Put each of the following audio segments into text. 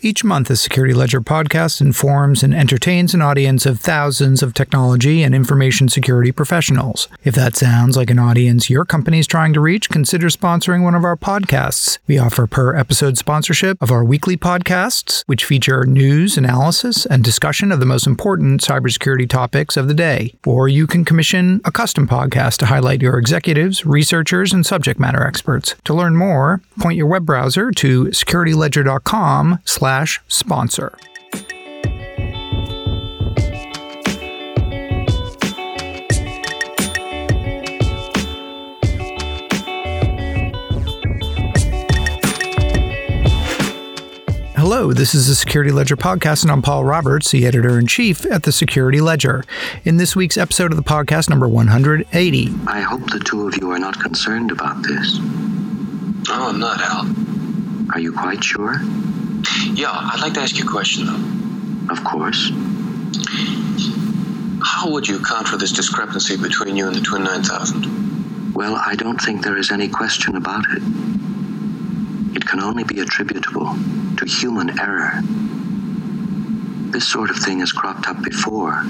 Each month, the Security Ledger podcast informs and entertains an audience of thousands of technology and information security professionals. If that sounds like an audience your company is trying to reach, consider sponsoring one of our podcasts. We offer per episode sponsorship of our weekly podcasts, which feature news, analysis, and discussion of the most important cybersecurity topics of the day. Or you can commission a custom podcast to highlight your executives, researchers, and subject matter experts. To learn more, point your web browser to securityledger.com slash slash sponsor. Hello, this is the Security Ledger podcast, and I'm Paul Roberts, the editor in chief at the Security Ledger. In this week's episode of the podcast, number 180. I hope the two of you are not concerned about this. Oh, I'm not, Hal. Are you quite sure? Yeah, I'd like to ask you a question, though. Of course. How would you account for this discrepancy between you and the Twin 9000? Well, I don't think there is any question about it. It can only be attributable to human error. This sort of thing has cropped up before,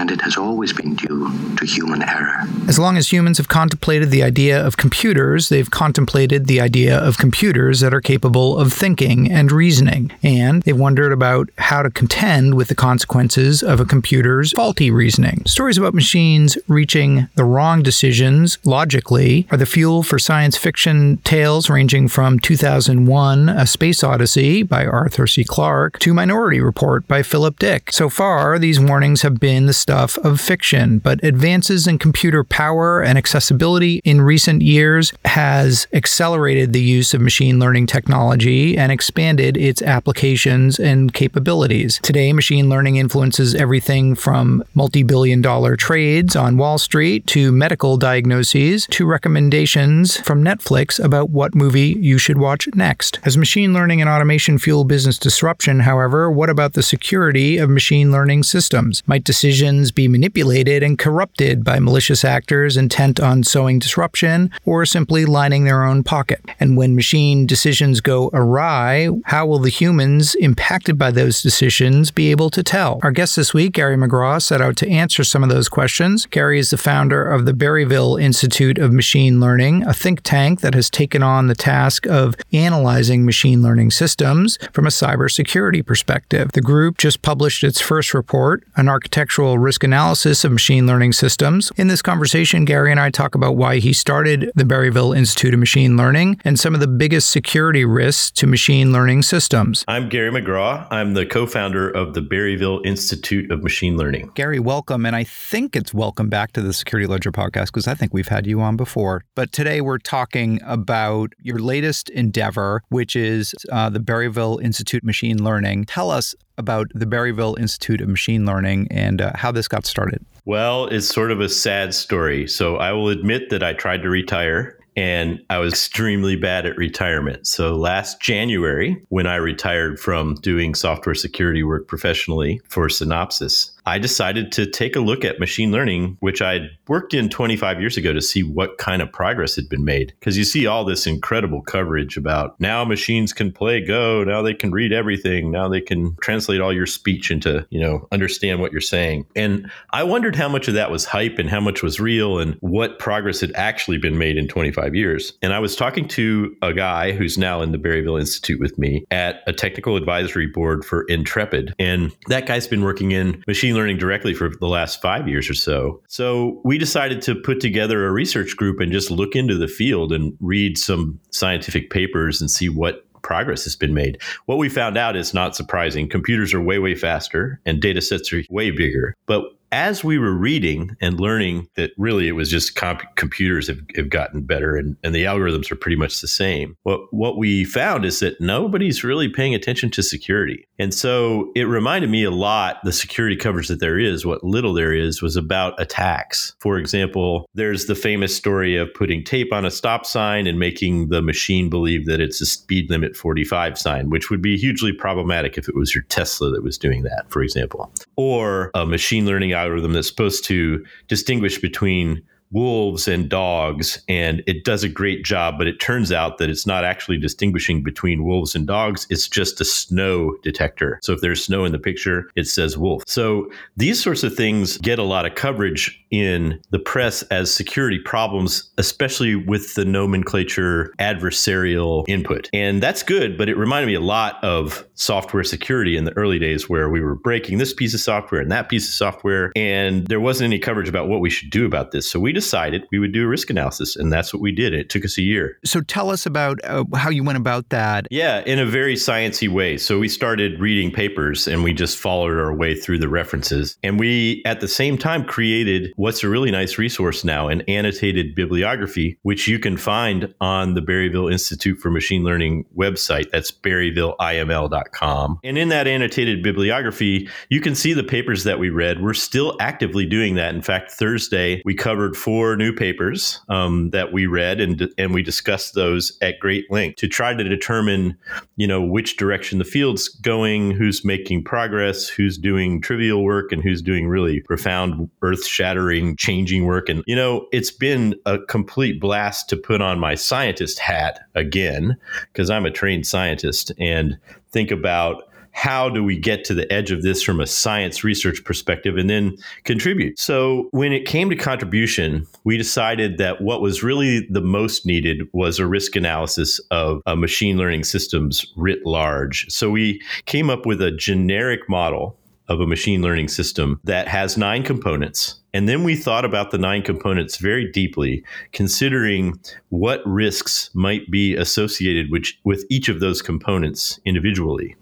and it has always been due to human error. As long as humans have contemplated the idea of computers, they've contemplated the idea of computers that are capable of thinking and reasoning, and they've wondered about how to contend with the consequences of a computer's faulty reasoning. Stories about machines reaching the wrong decisions logically are the fuel for science fiction tales ranging from 2001 A Space Odyssey by Arthur C. Clarke to Minority Report by Philip Dick. So far, these warnings have been the stuff of fiction, but advances in computer power and accessibility in recent years has accelerated the use of machine learning technology and expanded its applications and capabilities. Today, machine learning influences everything from multi billion dollar trades on Wall Street to medical diagnoses to recommendations from Netflix about what movie you should watch next. As machine learning and automation fuel business disruption, however, what about the security of machine learning systems? Might decisions be manipulated and corrupted by malicious actors intent on sowing disruption or simply lining their own pocket? And when machine decisions go awry, how will the humans impacted by those decisions be able to tell? Our guest this week, Gary McGraw, set out to answer some of those questions. Gary is the founder of the Berryville Institute of Machine Learning, a think tank that has taken on the task of analyzing machine learning systems from a cybersecurity perspective. The group just published its first report, an architectural risk analysis of machine learning systems. In this conversation, Gary and I talk about why he started the Berryville Institute of Machine Learning and some of the biggest security risks to machine learning systems. I'm Gary McGraw. I'm the co founder of the Berryville Institute of Machine Learning. Gary, welcome. And I think it's welcome back to the Security Ledger podcast because I think we've had you on before. But today we're talking about your latest endeavor, which is uh, the Berryville Institute of Machine Learning. Tell us about the Berryville Institute of Machine Learning and uh, how this got started. Well, it's sort of a sad story. So I will admit that I tried to retire and I was extremely bad at retirement. So last January, when I retired from doing software security work professionally for Synopsys, I decided to take a look at machine learning, which I'd worked in 25 years ago to see what kind of progress had been made. Because you see all this incredible coverage about now machines can play Go, now they can read everything, now they can translate all your speech into, you know, understand what you're saying. And I wondered how much of that was hype and how much was real and what progress had actually been made in 25 years. And I was talking to a guy who's now in the Berryville Institute with me at a technical advisory board for Intrepid. And that guy's been working in machine machine learning directly for the last five years or so. So we decided to put together a research group and just look into the field and read some scientific papers and see what progress has been made. What we found out is not surprising. Computers are way, way faster and data sets are way bigger. But as we were reading and learning that really it was just comp- computers have, have gotten better and, and the algorithms are pretty much the same, what, what we found is that nobody's really paying attention to security. And so it reminded me a lot the security coverage that there is, what little there is, was about attacks. For example, there's the famous story of putting tape on a stop sign and making the machine believe that it's a speed limit 45 sign, which would be hugely problematic if it was your Tesla that was doing that, for example. Or a machine learning algorithm that's supposed to distinguish between wolves and dogs, and it does a great job. But it turns out that it's not actually distinguishing between wolves and dogs. It's just a snow detector. So if there's snow in the picture, it says wolf. So these sorts of things get a lot of coverage in the press as security problems, especially with the nomenclature adversarial input. And that's good, but it reminded me a lot of software security in the early days where we were breaking this piece of software and that piece of software, and there wasn't any coverage about what we should do about this. So we decided we would do a risk analysis, and that's what we did. It took us a year. So tell us about uh, how you went about that. Yeah, in a very sciencey way. So we started reading papers and we just followed our way through the references. And we, at the same time, created what's a really nice resource now an annotated bibliography, which you can find on the Berryville Institute for Machine Learning website. That's berryvilleiml.com. And in that annotated bibliography, you can see the papers that we read. We're still actively doing that. In fact, Thursday, we covered four new papers um, that we read and, and we discussed those at great length to try to determine, you know, which direction the field's going, who's making progress, who's doing trivial work, and who's doing really profound, earth shattering, changing work. And, you know, it's been a complete blast to put on my scientist hat again, because I'm a trained scientist and think about how do we get to the edge of this from a science research perspective and then contribute? So, when it came to contribution, we decided that what was really the most needed was a risk analysis of uh, machine learning systems writ large. So, we came up with a generic model of a machine learning system that has nine components. And then we thought about the nine components very deeply, considering what risks might be associated with, with each of those components individually.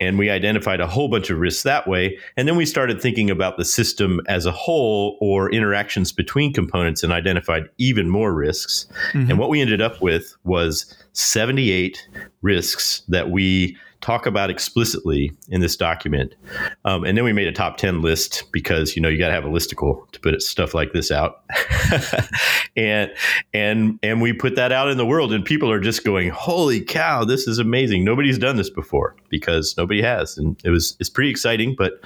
And we identified a whole bunch of risks that way. And then we started thinking about the system as a whole or interactions between components and identified even more risks. Mm-hmm. And what we ended up with was 78 risks that we talk about explicitly in this document. Um, and then we made a top 10 list because, you know, you got to have a listicle to put stuff like this out. and, and, and we put that out in the world and people are just going, holy cow, this is amazing. Nobody's done this before because nobody has. And it was, it's pretty exciting, but,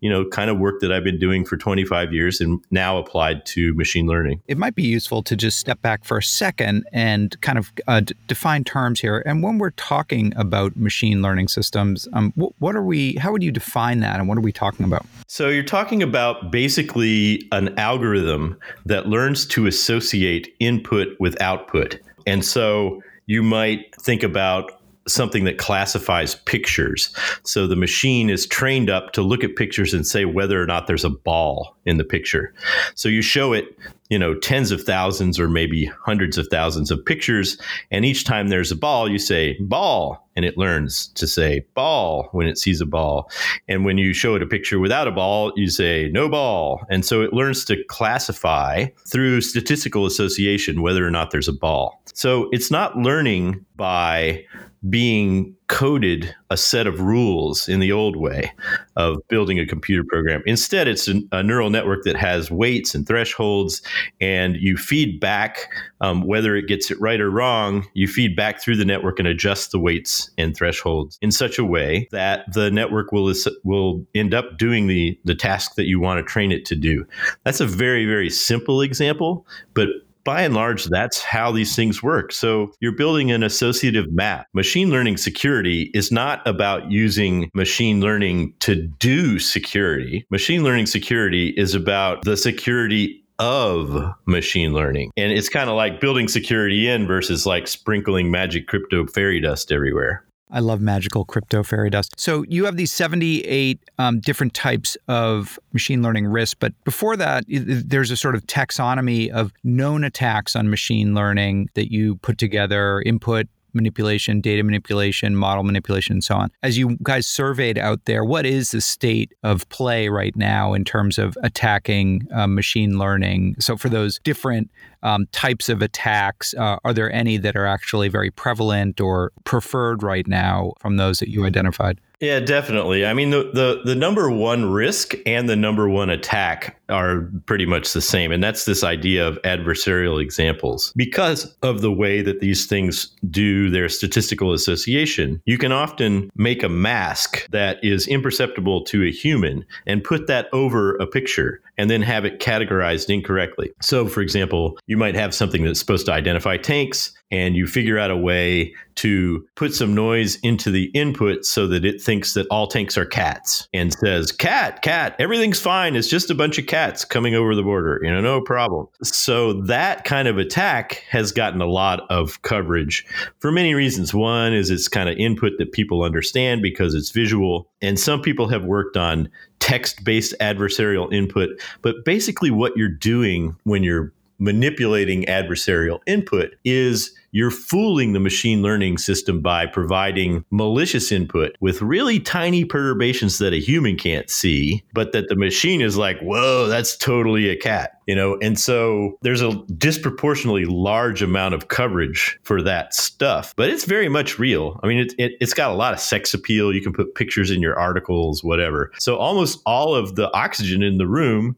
you know, kind of work that I've been doing for 25 years and now applied to machine learning. It might be useful to just step back for a second and kind of uh, d- define terms here. And when we're talking about machine learning, learning systems. Um, what, what are we? How would you define that, and what are we talking about? So you're talking about basically an algorithm that learns to associate input with output, and so you might think about something that classifies pictures. So the machine is trained up to look at pictures and say whether or not there's a ball in the picture. So you show it, you know, tens of thousands or maybe hundreds of thousands of pictures. And each time there's a ball, you say ball, and it learns to say ball when it sees a ball. And when you show it a picture without a ball, you say no ball. And so it learns to classify through statistical association whether or not there's a ball. So it's not learning by being coded a set of rules in the old way of building a computer program. Instead, it's a, neural network that has weights and thresholds, and you feed back um, whether it gets it right or wrong. You feed back through the network and adjust the weights and thresholds in such a way that the network will will end up doing the the task that you want to train it to do. That's a very very simple example, but by and large, that's how these things work. So you're building an associative map. Machine learning security is not about using machine learning to do security. Machine learning security is about the security of machine learning. And it's kind of like building security in versus like sprinkling magic crypto fairy dust everywhere. I love magical crypto fairy dust. So you have these 78 um, different types of machine learning risks. But before that, there's a sort of taxonomy of known attacks on machine learning that you put together, input, manipulation, data manipulation, model manipulation, and so on. As you guys surveyed out there, what is the state of play right now in terms of attacking uh, machine learning? So, for those different um, types of attacks, uh, are there any that are actually very prevalent or preferred right now from those that you identified? Yeah, definitely. I mean, the, the the number one risk and the number one attack are pretty much the same, and that's this idea of adversarial examples. Because of the way that these things do their statistical association, you can often make a mask that is imperceptible to a human and put that over a picture and then have it categorized incorrectly. So, for example, you might have something that's supposed to identify tanks and you figure out a way to put some noise into the input so that it thinks that all tanks are cats and says, cat, cat, everything's fine. It's just a bunch of cats coming over the border, you know, no problem. So that kind of attack has gotten a lot of coverage for many reasons. One is it's kind of input that people understand because it's visual. And some people have worked on text based adversarial input. But basically, what you're doing when you're manipulating adversarial input is you're fooling the machine learning system by providing malicious input with really tiny perturbations that a human can't see, but that the machine is like, whoa, that's totally a cat. You know, and so there's a disproportionately large amount of coverage for that stuff, but it's very much real. I mean, it, it, it's got a lot of sex appeal. You can put pictures in your articles, whatever. So almost all of the oxygen in the room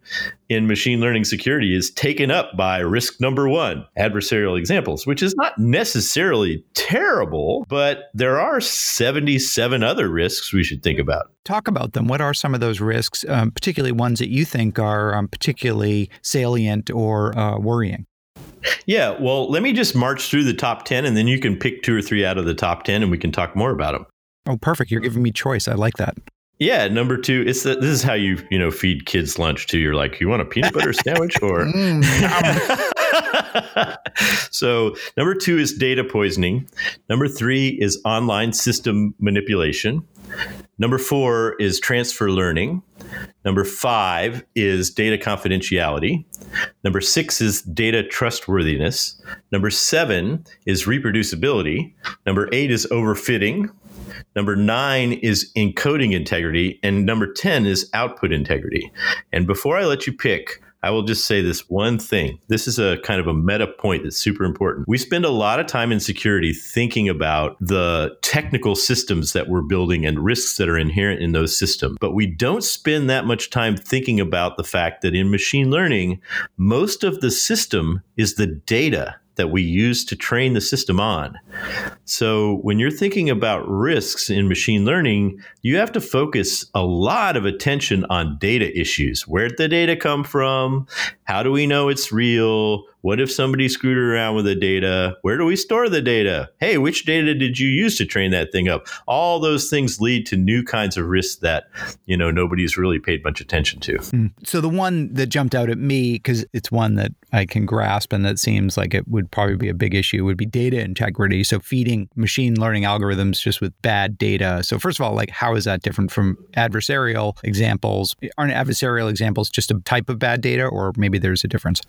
in machine learning security is taken up by risk number one adversarial examples, which is not necessarily terrible, but there are 77 other risks we should think about. Talk about them. What are some of those risks, um, particularly ones that you think are um, particularly salient or uh, worrying? Yeah, well, let me just march through the top 10 and then you can pick two or three out of the top 10 and we can talk more about them. Oh, perfect. You're giving me choice. I like that. Yeah, number two, it's the, this is how you you know feed kids lunch too. You're like, you want a peanut butter sandwich or? Mm, so number two is data poisoning. Number three is online system manipulation. Number four is transfer learning. Number five is data confidentiality. Number six is data trustworthiness. Number seven is reproducibility. Number eight is overfitting. Number nine is encoding integrity. And number 10 is output integrity. And before I let you pick, I will just say this one thing. This is a kind of a meta point that's super important. We spend a lot of time in security thinking about the technical systems that we're building and risks that are inherent in those systems. But we don't spend that much time thinking about the fact that in machine learning, most of the system is the data that we use to train the system on. So when you're thinking about risks in machine learning, you have to focus a lot of attention on data issues. Where'd the data come from? How do we know it's real? What if somebody screwed around with the data? Where do we store the data? Hey, which data did you use to train that thing up? All those things lead to new kinds of risks that, you know, nobody's really paid much attention to. Mm. So the one that jumped out at me cuz it's one that I can grasp and that seems like it would probably be a big issue would be data integrity. So feeding machine learning algorithms just with bad data. So first of all, like how is that different from adversarial examples? Aren't adversarial examples just a type of bad data or maybe there's a difference?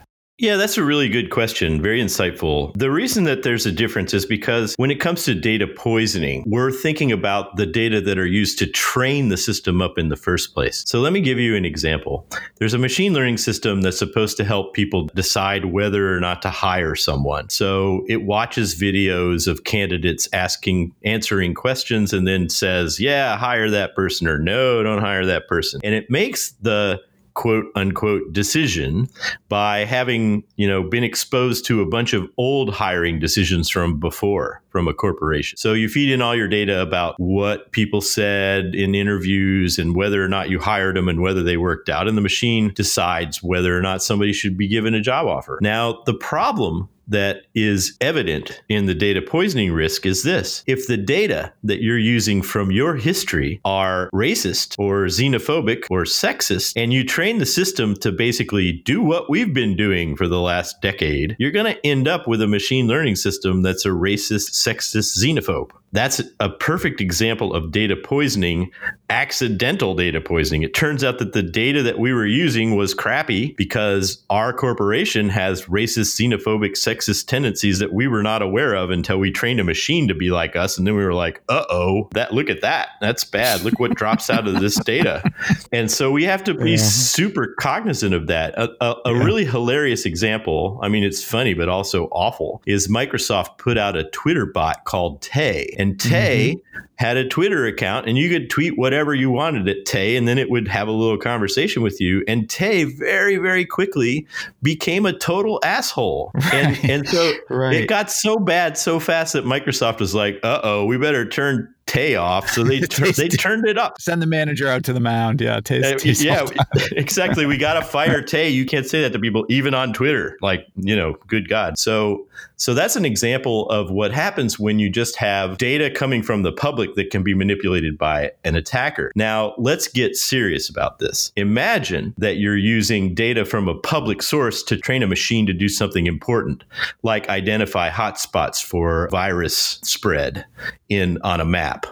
Yeah, that's a really good question. Very insightful. The reason that there's a difference is because when it comes to data poisoning, we're thinking about the data that are used to train the system up in the first place. So let me give you an example. There's a machine learning system that's supposed to help people decide whether or not to hire someone. So it watches videos of candidates asking, answering questions and then says, yeah, hire that person or no, don't hire that person. And it makes the quote unquote decision by having you know been exposed to a bunch of old hiring decisions from before from a corporation. So you feed in all your data about what people said in interviews and whether or not you hired them and whether they worked out and the machine decides whether or not somebody should be given a job offer. Now the problem that is evident in the data poisoning risk is this. If the data that you're using from your history are racist or xenophobic or sexist, and you train the system to basically do what we've been doing for the last decade, you're going to end up with a machine learning system that's a racist, sexist, xenophobe. That's a perfect example of data poisoning, accidental data poisoning. It turns out that the data that we were using was crappy because our corporation has racist, xenophobic, sexist tendencies that we were not aware of until we trained a machine to be like us. And then we were like, uh oh, that look at that. That's bad. Look what drops out of this data. And so we have to be yeah. super cognizant of that. A, a, a yeah. really hilarious example, I mean, it's funny, but also awful, is Microsoft put out a Twitter bot called Tay and Tay mm-hmm. had a Twitter account, and you could tweet whatever you wanted at Tay, and then it would have a little conversation with you. And Tay very, very quickly became a total asshole. Right. And, and so right. it got so bad so fast that Microsoft was like, uh oh, we better turn Tay off, so they tur- they turned it up. Send the manager out to the mound. Yeah. Uh, yeah, exactly. We got to fire Tay. You can't say that to people, even on Twitter. Like, you know, good God. So, so that's an example of what happens when you just have data coming from the public that can be manipulated by an attacker. Now, let's get serious about this. Imagine that you're using data from a public source to train a machine to do something important, like identify hotspots for virus spread in on a map.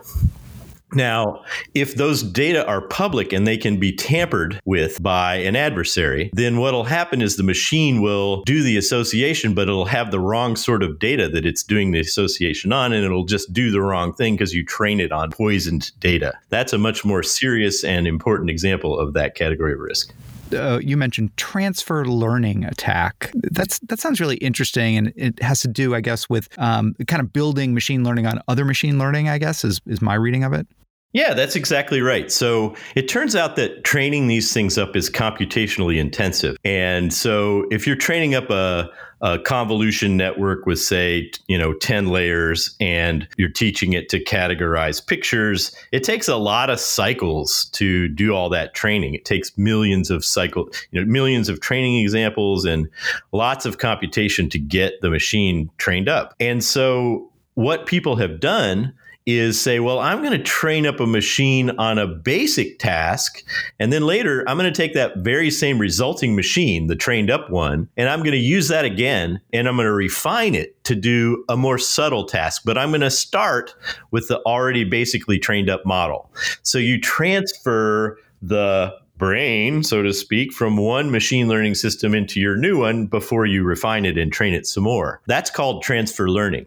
Now, if those data are public and they can be tampered with by an adversary, then what'll happen is the machine will do the association, but it'll have the wrong sort of data that it's doing the association on, and it'll just do the wrong thing because you train it on poisoned data. That's a much more serious and important example of that category of risk. Uh, you mentioned transfer learning attack. That's that sounds really interesting, and it has to do, I guess, with um, kind of building machine learning on other machine learning. I guess is is my reading of it. Yeah, that's exactly right. So it turns out that training these things up is computationally intensive. And so if you're training up a, a convolution network with, say, you know, 10 layers and you're teaching it to categorize pictures, it takes a lot of cycles to do all that training. It takes millions of cycle, you know, millions of training examples and lots of computation to get the machine trained up. And so what people have done is say, well, I'm going to train up a machine on a basic task. And then later, I'm going to take that very same resulting machine, the trained up one, and I'm going to use that again and I'm going to refine it to do a more subtle task. But I'm going to start with the already basically trained up model. So you transfer the brain, so to speak, from one machine learning system into your new one before you refine it and train it some more. That's called transfer learning.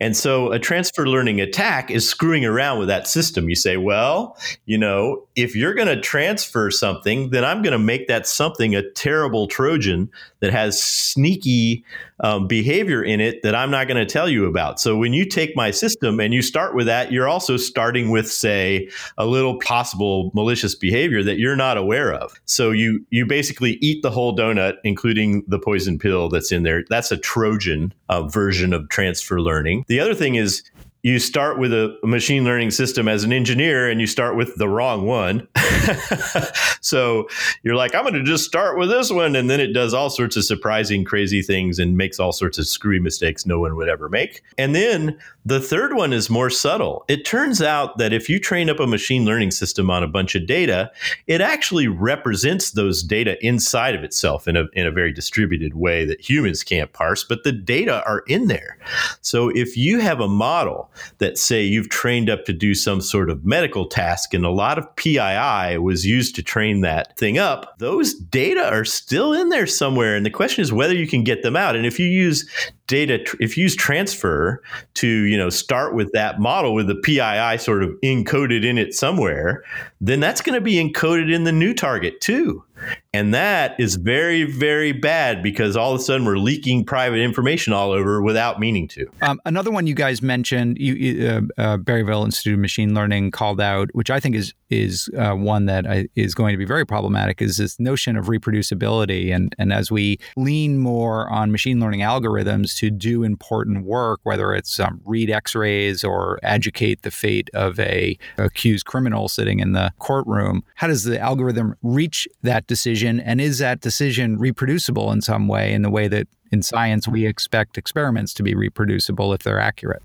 And so a transfer learning attack is screwing around with that system. You say, well, you know, if you're going to transfer something, then I'm going to make that something a terrible Trojan that has sneaky um, behavior in it that I'm not going to tell you about. So when you take my system and you start with that, you're also starting with, say, a little possible malicious behavior that you're not aware of. So you you basically eat the whole donut, including the poison pill that's in there. That's a Trojan uh, version of transfer learning. The other thing is you start with a machine learning system as an engineer and you start with the wrong one. so you're like, I'm going to just start with this one. And then it does all sorts of surprising, crazy things and makes all sorts of screwy mistakes no one would ever make. And then the third one is more subtle. It turns out that if you train up a machine learning system on a bunch of data, it actually represents those data inside of itself in a, in a very distributed way that humans can't parse, but the data are in there. So if you have a model that say you've trained up to do some sort of medical task and a lot of PII was used to train that thing up, those data are still in there somewhere. And the question is whether you can get them out. And if you use data if you use transfer to you know start with that model with the PII sort of encoded in it somewhere then that's going to be encoded in the new target too and that is very, very bad because all of a sudden we're leaking private information all over without meaning to. Um, another one you guys mentioned, you, uh, uh, Berryville Institute of Machine Learning called out, which I think is is uh, one that is going to be very problematic, is this notion of reproducibility. And and as we lean more on machine learning algorithms to do important work, whether it's um, read X-rays or educate the fate of a accused criminal sitting in the courtroom, how does the algorithm reach that decision? And is that decision reproducible in some way, in the way that in science we expect experiments to be reproducible if they're accurate?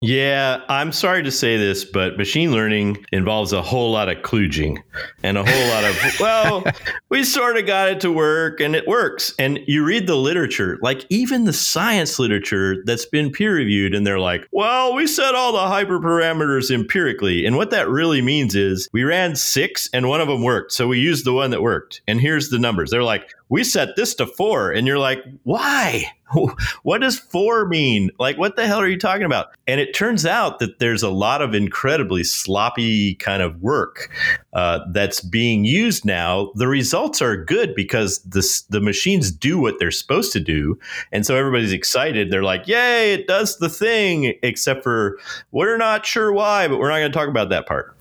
Yeah, I'm sorry to say this, but machine learning involves a whole lot of kludging and a whole lot of, well, we sort of got it to work and it works. And you read the literature, like even the science literature that's been peer reviewed, and they're like, well, we set all the hyperparameters empirically. And what that really means is we ran six and one of them worked. So we used the one that worked. And here's the numbers. They're like, we set this to four. And you're like, why? what does four mean? Like, what the hell are you talking about? And it turns out that there's a lot of incredibly sloppy kind of work uh, that's being used now. The results are good because the, the machines do what they're supposed to do. And so everybody's excited. They're like, yay, it does the thing, except for we're not sure why, but we're not going to talk about that part.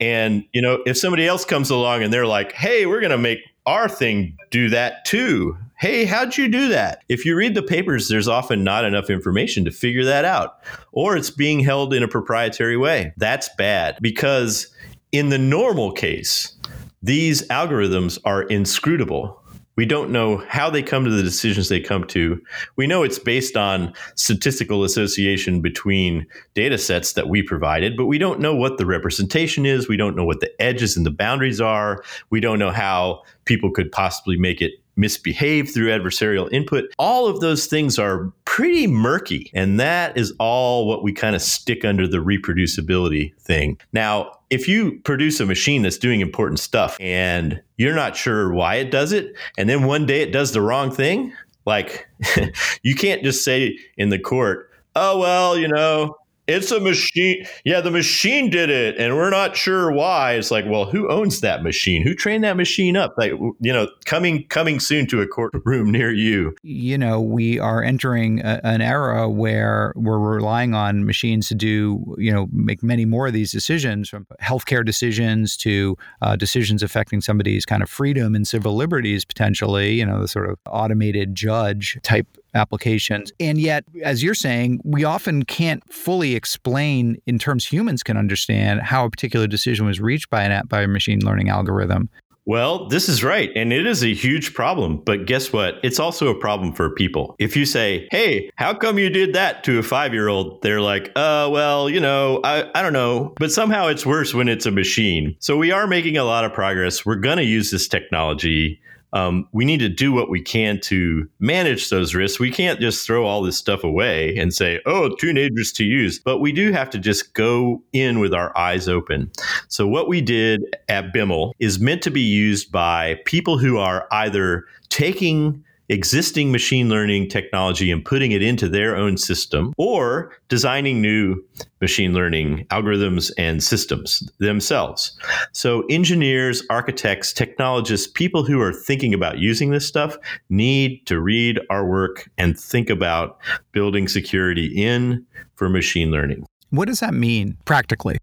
And, you know, if somebody else comes along and they're like, hey, we're going to make our thing do that too hey, how'd you do that? If you read the papers, there's often not enough information to figure that out, or it's being held in a proprietary way. That's bad because in the normal case, these algorithms are inscrutable. We don't know how they come to the decisions they come to. We know it's based on statistical association between data sets that we provided, but we don't know what the representation is. We don't know what the edges and the boundaries are. We don't know how people could possibly make it misbehave through adversarial input. All of those things are pretty murky. And that is all what we kind of stick under the reproducibility thing. Now, if you produce a machine that's doing important stuff and you're not sure why it does it, and then one day it does the wrong thing, like you can't just say in the court, oh, well, you know, it's a machine. Yeah, the machine did it, and we're not sure why. It's like, well, who owns that machine? Who trained that machine up? Like, you know, coming coming soon to a courtroom near you. You know, we are entering a, an era where we're relying on machines to do, you know, make many more of these decisions, from healthcare decisions to uh, decisions affecting somebody's kind of freedom and civil liberties potentially. You know, the sort of automated judge type applications. And yet, as you're saying, we often can't fully explain in terms humans can understand how a particular decision was reached by an app by a machine learning algorithm. Well, this is right. And it is a huge problem. But guess what? It's also a problem for people. If you say, hey, how come you did that to a five year old? They're like, uh, well, you know, I, I don't know. But somehow it's worse when it's a machine. So we are making a lot of progress. We're going to use this technology um, we need to do what we can to manage those risks. We can't just throw all this stuff away and say, oh, too dangerous to use. But we do have to just go in with our eyes open. So, what we did at BIML is meant to be used by people who are either taking existing machine learning technology and putting it into their own system or designing new machine learning algorithms and systems themselves. So, engineers, architects, technologists, people who are thinking about using this stuff need to read our work and think about building security in for machine learning. What does that mean practically?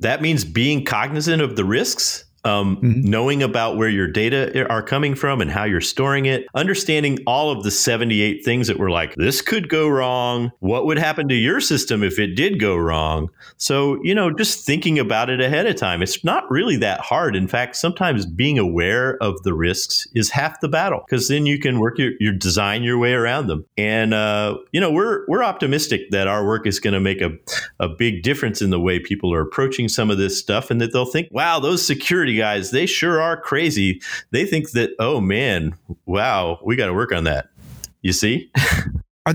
That means being cognizant of the risks um, mm-hmm. knowing about where your data are coming from and how you're storing it, understanding all of the 78 things that were like, this could go wrong. What would happen to your system if it did go wrong? So, you know, just thinking about it ahead of time. It's not really that hard. In fact, sometimes being aware of the risks is half the battle because then you can work your, your design your way around them. And, uh, you know, we're, we're optimistic that our work is going to make a, a big difference in the way people are approaching some of this stuff and that they'll think, wow, those security guys, they sure are crazy. They think that, oh man, wow, we got to work on that. You see?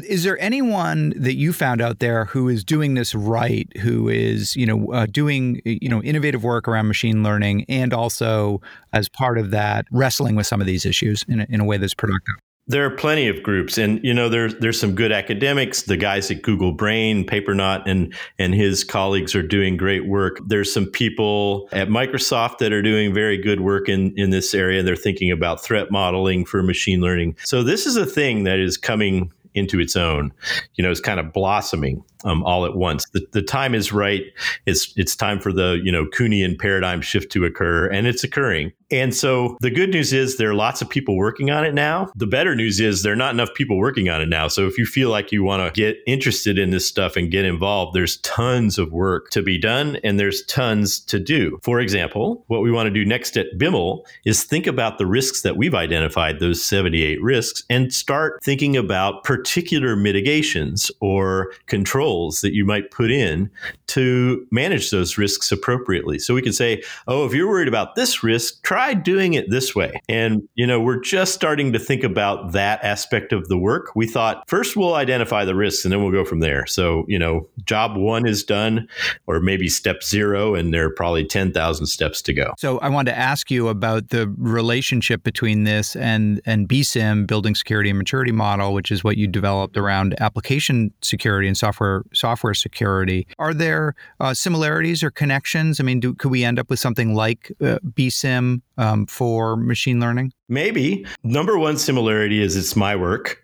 Is there anyone that you found out there who is doing this right, who is, you know, uh, doing, you know, innovative work around machine learning and also as part of that wrestling with some of these issues in a, in a way that's productive? There are plenty of groups, and you know there's there's some good academics. The guys at Google Brain, Papernot, and and his colleagues are doing great work. There's some people at Microsoft that are doing very good work in in this area. They're thinking about threat modeling for machine learning. So this is a thing that is coming into its own. You know, it's kind of blossoming um, all at once. The, the time is right. It's it's time for the you know Kuhnian paradigm shift to occur, and it's occurring. And so the good news is there are lots of people working on it now. The better news is there are not enough people working on it now. So if you feel like you want to get interested in this stuff and get involved, there's tons of work to be done and there's tons to do. For example, what we want to do next at BIML is think about the risks that we've identified, those 78 risks, and start thinking about particular mitigations or controls that you might put in to manage those risks appropriately. So we can say, oh, if you're worried about this risk, try try doing it this way. And, you know, we're just starting to think about that aspect of the work. We thought first we'll identify the risks and then we'll go from there. So, you know, job one is done, or maybe step zero, and there are probably 10,000 steps to go. So I wanted to ask you about the relationship between this and, and BSIMM, Building Security In Maturity Model, which is what you developed around application security and software software security. Are there uh, similarities or connections? I mean, do, could we end up with something like uh, BSIMM um, for machine learning? Maybe. Number one similarity is it's my work.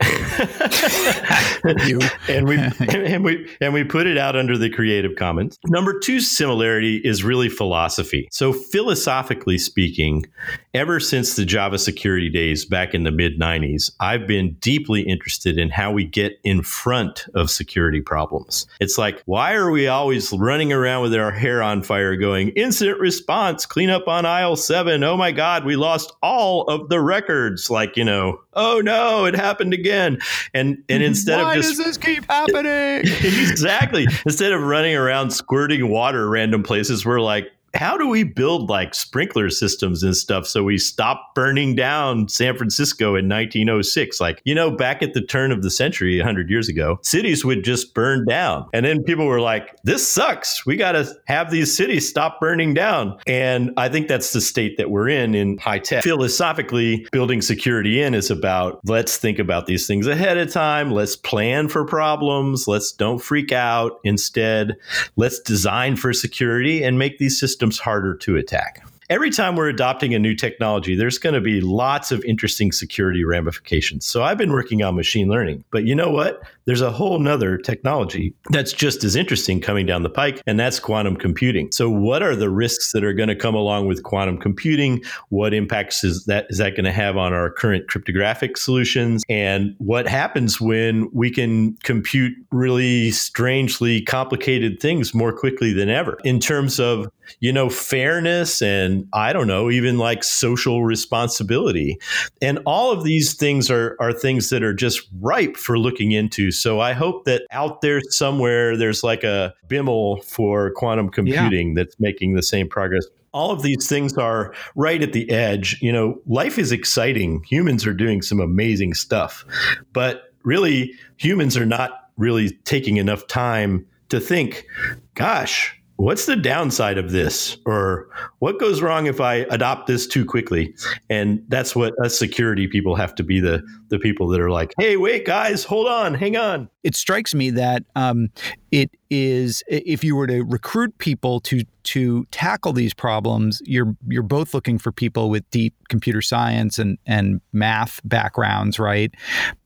you. and we and we and we put it out under the Creative Commons. Number two similarity is really philosophy. So philosophically speaking, ever since the Java security days back in the mid 90s, I've been deeply interested in how we get in front of security problems. It's like, why are we always running around with our hair on fire going, incident response, clean up on aisle seven? Oh my God, we lost all of the records. Like, you know, oh no, it happened again. And and instead Why of just does this keep happening? exactly. Instead of running around squirting water random places, we're like, how do we build like sprinkler systems and stuff so we stop burning down San Francisco in 1906? Like, you know, back at the turn of the century, 100 years ago, cities would just burn down. And then people were like, this sucks. We got to have these cities stop burning down. And I think that's the state that we're in in high tech. Philosophically, building security in is about let's think about these things ahead of time. Let's plan for problems. Let's don't freak out. Instead, let's design for security and make these systems harder to attack every time we're adopting a new technology, there's going to be lots of interesting security ramifications. So I've been working on machine learning, but you know what? There's a whole nother technology that's just as interesting coming down the pike, and that's quantum computing. So what are the risks that are going to come along with quantum computing? What impacts is that is that going to have on our current cryptographic solutions? And what happens when we can compute really strangely complicated things more quickly than ever in terms of, you know, fairness and I don't know, even like social responsibility. And all of these things are, are things that are just ripe for looking into. So I hope that out there somewhere there's like a BIML for quantum computing yeah. that's making the same progress all of these things are right at the edge. You know, life is exciting. Humans are doing some amazing stuff, but really, humans are not really taking enough time to think, gosh, what's the downside of this or what goes wrong if i adopt this too quickly and that's what us security people have to be the the people that are like hey wait guys hold on hang on it strikes me that um, it is if you were to recruit people to to tackle these problems, you're you're both looking for people with deep computer science and and math backgrounds, right?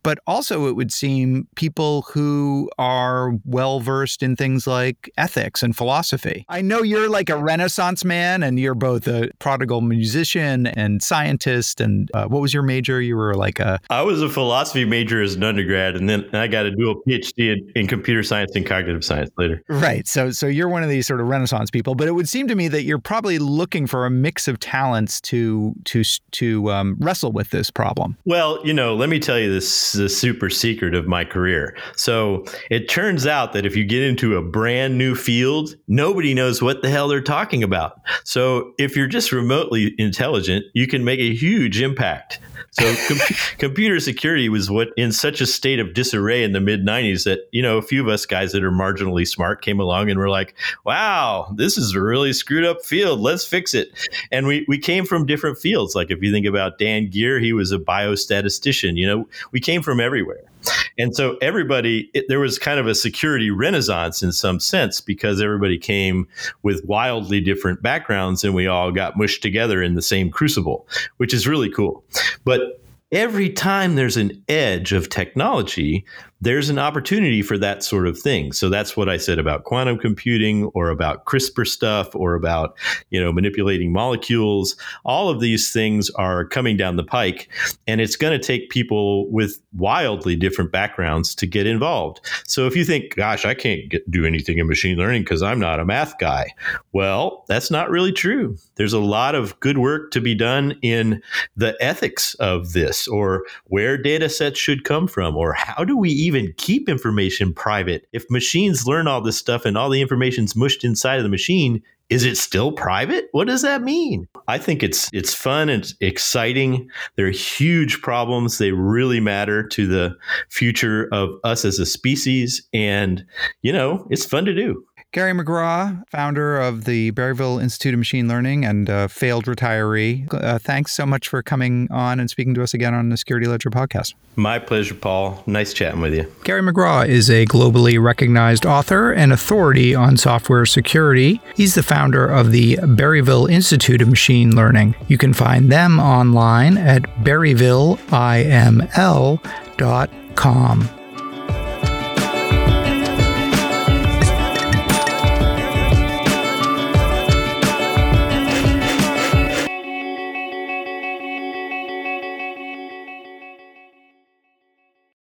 But also, it would seem people who are well versed in things like ethics and philosophy. I know you're like a Renaissance man, and you're both a prodigal musician and scientist. And uh, what was your major? You were like a I was a philosophy major as an undergrad, and then I got to do a dual PhD in, in computer science and cognitive science later. Right. So so you're one of these sort of Renaissance people, but it would seem to me that you're probably looking for a mix of talents to to to um, wrestle with this problem. Well, you know, let me tell you this the super secret of my career. So it turns out that if you get into a brand new field, nobody knows what the hell they're talking about. So if you're just remotely intelligent, you can make a huge impact. So com- computer security was what in such a state of disarray in the mid 90s that, you know, a few of us guys that are marginally smart came along and were like, wow, this is a really screwed up field. Let's fix it. And we, we came from different fields. Like if you think about Dan Geer, he was a biostatistician. You know, we came from everywhere. And so everybody, it, there was kind of a security renaissance in some sense because everybody came with wildly different backgrounds and we all got mushed together in the same crucible, which is really cool. But every time there's an edge of technology, there's an opportunity for that sort of thing. So that's what I said about quantum computing or about CRISPR stuff or about, you know, manipulating molecules. All of these things are coming down the pike and it's going to take people with wildly different backgrounds to get involved. So if you think, gosh, I can't get, do anything in machine learning because I'm not a math guy. Well, that's not really true. There's a lot of good work to be done in the ethics of this or where data sets should come from or how do we even even keep information private? If machines learn all this stuff and all the information's mushed inside of the machine, is it still private? What does that mean? I think it's it's fun and exciting. They're huge problems. They really matter to the future of us as a species and you know, it's fun to do. Gary McGraw, founder of the Berryville Institute of Machine Learning and a failed retiree. Uh, thanks so much for coming on and speaking to us again on the Security Ledger podcast. My pleasure, Paul. Nice chatting with you. Gary McGraw is a globally recognized author and authority on software security. He's the founder of the Berryville Institute of Machine Learning. You can find them online at berryvilleiml.com.